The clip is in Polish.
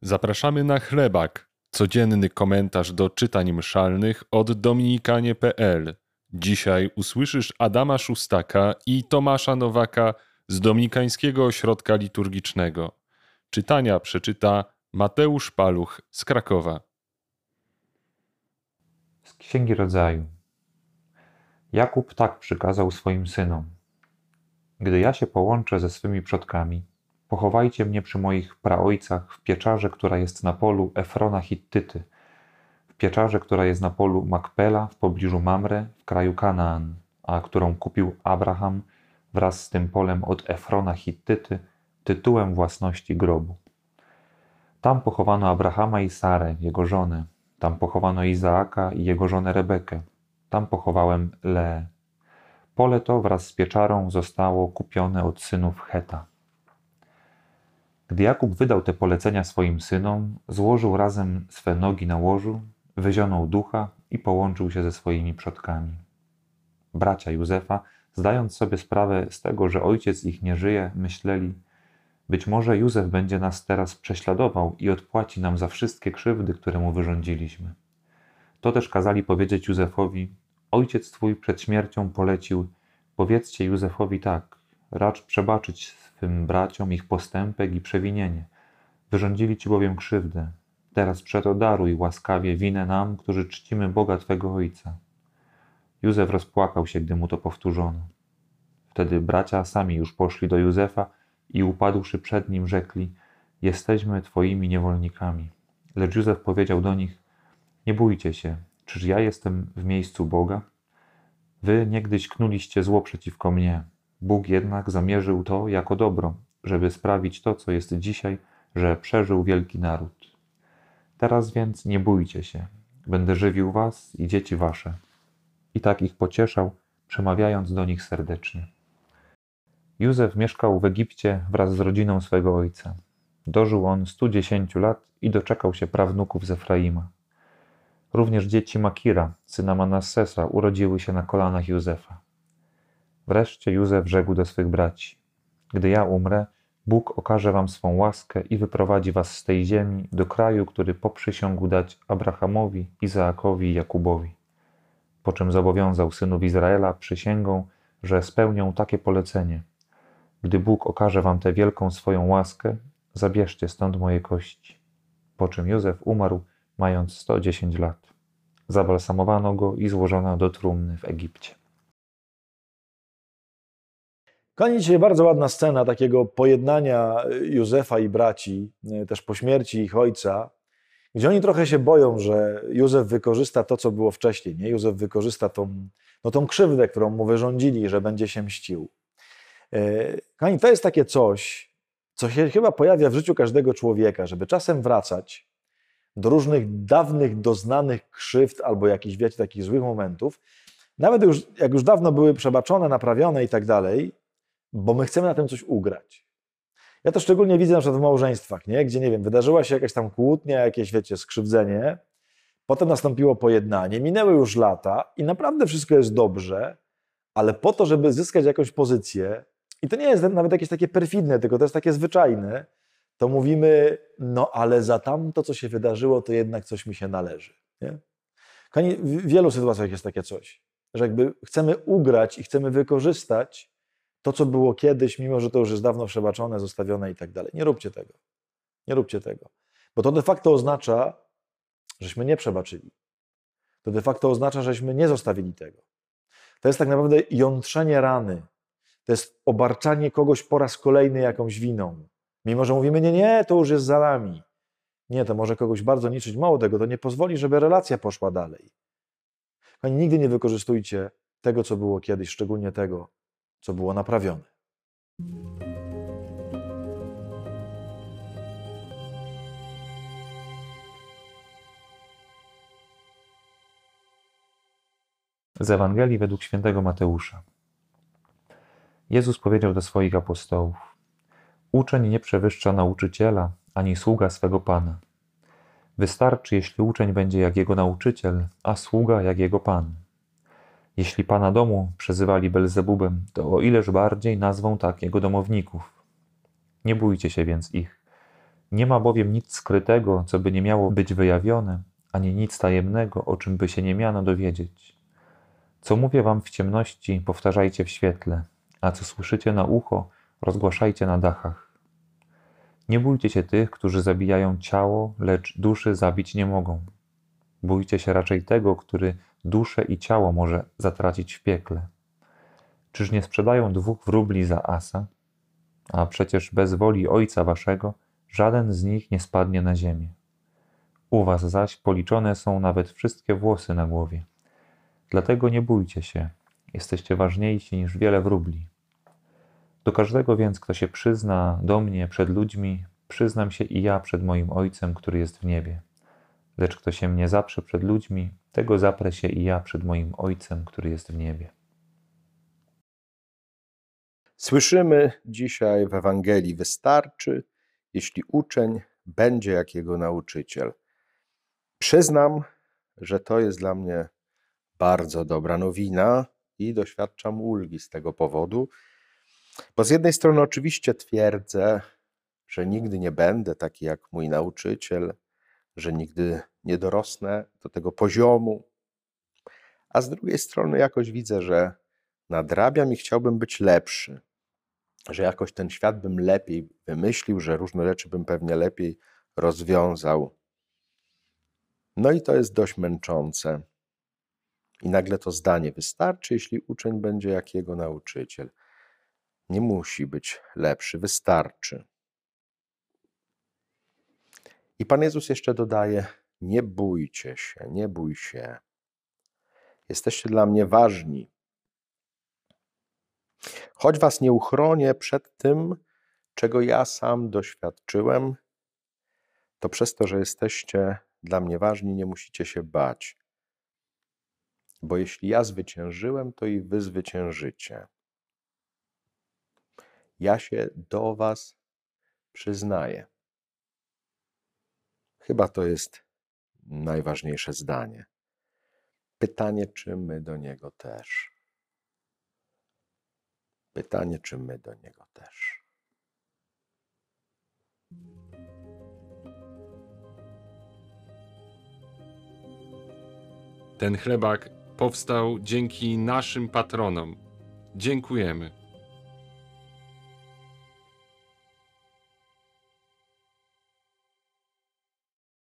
Zapraszamy na chlebak, codzienny komentarz do czytań mszalnych od dominikanie.pl. Dzisiaj usłyszysz Adama Szustaka i Tomasza Nowaka z Dominikańskiego Ośrodka Liturgicznego. Czytania przeczyta Mateusz Paluch z Krakowa. Z Księgi Rodzaju. Jakub tak przykazał swoim synom: Gdy ja się połączę ze swymi przodkami, Pochowajcie mnie przy moich praojcach w pieczarze, która jest na polu Efrona Hittyty, w pieczarze, która jest na polu Makpela w pobliżu Mamre w kraju Kanaan, a którą kupił Abraham wraz z tym polem od Efrona Hittyty tytułem własności grobu. Tam pochowano Abrahama i Sarę, jego żonę. Tam pochowano Izaaka i jego żonę Rebekę. Tam pochowałem Leę. Pole to wraz z pieczarą zostało kupione od synów Heta. Gdy Jakub wydał te polecenia swoim synom, złożył razem swe nogi na łożu, wyzionął ducha i połączył się ze swoimi przodkami. Bracia Józefa, zdając sobie sprawę z tego, że ojciec ich nie żyje, myśleli, być może Józef będzie nas teraz prześladował i odpłaci nam za wszystkie krzywdy, które mu wyrządziliśmy. To też kazali powiedzieć Józefowi: Ojciec twój przed śmiercią polecił: Powiedzcie Józefowi tak, racz przebaczyć swym braciom ich postępek i przewinienie. Wyrządzili ci bowiem krzywdę. Teraz przeto daruj łaskawie winę nam, którzy czcimy Boga Twego Ojca. Józef rozpłakał się, gdy mu to powtórzono. Wtedy bracia sami już poszli do Józefa i upadłszy przed nim rzekli: Jesteśmy Twoimi niewolnikami. Lecz Józef powiedział do nich: Nie bójcie się, czyż ja jestem w miejscu Boga? Wy niegdyś knuliście zło przeciwko mnie, Bóg jednak zamierzył to jako dobro, żeby sprawić to, co jest dzisiaj, że przeżył wielki naród. Teraz więc nie bójcie się, będę żywił was i dzieci wasze. I tak ich pocieszał, przemawiając do nich serdecznie. Józef mieszkał w Egipcie wraz z rodziną swego ojca. Dożył on 110 lat i doczekał się prawnuków z Efraima. Również dzieci Makira, syna Manassesa, urodziły się na kolanach Józefa. Wreszcie Józef rzekł do swych braci: Gdy ja umrę, Bóg okaże wam swą łaskę i wyprowadzi was z tej ziemi do kraju, który poprzysiągł dać Abrahamowi, Izaakowi i Jakubowi. Po czym zobowiązał synów Izraela przysięgą, że spełnią takie polecenie. Gdy Bóg okaże wam tę wielką swoją łaskę, zabierzcie stąd moje kości. Po czym Józef umarł, mając 110 lat. Zabalsamowano go i złożono do trumny w Egipcie. Kochani, dzisiaj bardzo ładna scena takiego pojednania Józefa i braci, e, też po śmierci ich ojca, gdzie oni trochę się boją, że Józef wykorzysta to, co było wcześniej. Nie? Józef wykorzysta tą, no, tą krzywdę, którą mu wyrządzili, że będzie się mścił. E, kochani, to jest takie coś, co się chyba pojawia w życiu każdego człowieka, żeby czasem wracać do różnych dawnych, doznanych krzywd albo jakichś, wiecie, takich złych momentów, nawet już, jak już dawno były przebaczone, naprawione i tak dalej, bo my chcemy na tym coś ugrać. Ja to szczególnie widzę na przykład w małżeństwach, nie? gdzie, nie wiem, wydarzyła się jakaś tam kłótnia, jakieś, wiecie, skrzywdzenie, potem nastąpiło pojednanie, minęły już lata i naprawdę wszystko jest dobrze, ale po to, żeby zyskać jakąś pozycję, i to nie jest nawet jakieś takie perfidne, tylko to jest takie zwyczajne, to mówimy, no ale za tamto, co się wydarzyło, to jednak coś mi się należy. Nie? W wielu sytuacjach jest takie coś, że jakby chcemy ugrać i chcemy wykorzystać to, co było kiedyś, mimo że to już jest dawno przebaczone, zostawione i tak dalej. Nie róbcie tego. Nie róbcie tego. Bo to de facto oznacza, żeśmy nie przebaczyli. To de facto oznacza, żeśmy nie zostawili tego. To jest tak naprawdę jątrzenie rany. To jest obarczanie kogoś po raz kolejny jakąś winą. Mimo, że mówimy, nie, nie, to już jest za nami. Nie, to może kogoś bardzo niszczyć. Mało tego, to nie pozwoli, żeby relacja poszła dalej. Pani, nigdy nie wykorzystujcie tego, co było kiedyś, szczególnie tego, co było naprawione. Z Ewangelii według świętego Mateusza. Jezus powiedział do swoich apostołów: Uczeń nie przewyższa nauczyciela, ani sługa swego pana. Wystarczy, jeśli uczeń będzie jak jego nauczyciel, a sługa jak jego pan. Jeśli pana domu przezywali Belzebubem, to o ileż bardziej nazwą tak jego domowników. Nie bójcie się więc ich. Nie ma bowiem nic skrytego, co by nie miało być wyjawione, ani nic tajemnego, o czym by się nie miano dowiedzieć. Co mówię wam w ciemności, powtarzajcie w świetle, a co słyszycie na ucho, rozgłaszajcie na dachach. Nie bójcie się tych, którzy zabijają ciało, lecz duszy zabić nie mogą. Bójcie się raczej tego, który duszę i ciało może zatracić w piekle. Czyż nie sprzedają dwóch wróbli za asa? A przecież bez woli Ojca Waszego żaden z nich nie spadnie na ziemię. U Was zaś policzone są nawet wszystkie włosy na głowie. Dlatego nie bójcie się, jesteście ważniejsi niż wiele wróbli. Do każdego więc, kto się przyzna do mnie przed ludźmi, przyznam się i ja przed moim Ojcem, który jest w niebie. Lecz kto się mnie zaprze przed ludźmi, tego zaprę się i ja przed moim Ojcem, który jest w niebie. Słyszymy dzisiaj w Ewangelii: Wystarczy, jeśli uczeń będzie jak jego nauczyciel. Przyznam, że to jest dla mnie bardzo dobra nowina i doświadczam ulgi z tego powodu, bo z jednej strony oczywiście twierdzę, że nigdy nie będę taki jak mój nauczyciel, że nigdy nie dorosnę do tego poziomu, a z drugiej strony jakoś widzę, że nadrabiam i chciałbym być lepszy, że jakoś ten świat bym lepiej wymyślił, że różne rzeczy bym pewnie lepiej rozwiązał. No i to jest dość męczące. I nagle to zdanie wystarczy, jeśli uczeń będzie jak jego nauczyciel. Nie musi być lepszy, wystarczy. I Pan Jezus jeszcze dodaje: Nie bójcie się, nie bój się. Jesteście dla mnie ważni. Choć was nie uchronię przed tym, czego ja sam doświadczyłem, to przez to, że jesteście dla mnie ważni, nie musicie się bać. Bo jeśli ja zwyciężyłem, to i wy zwyciężycie. Ja się do was przyznaję. Chyba to jest najważniejsze zdanie. Pytanie, czy my do niego też. Pytanie, czy my do niego też. Ten chlebak powstał dzięki naszym patronom. Dziękujemy.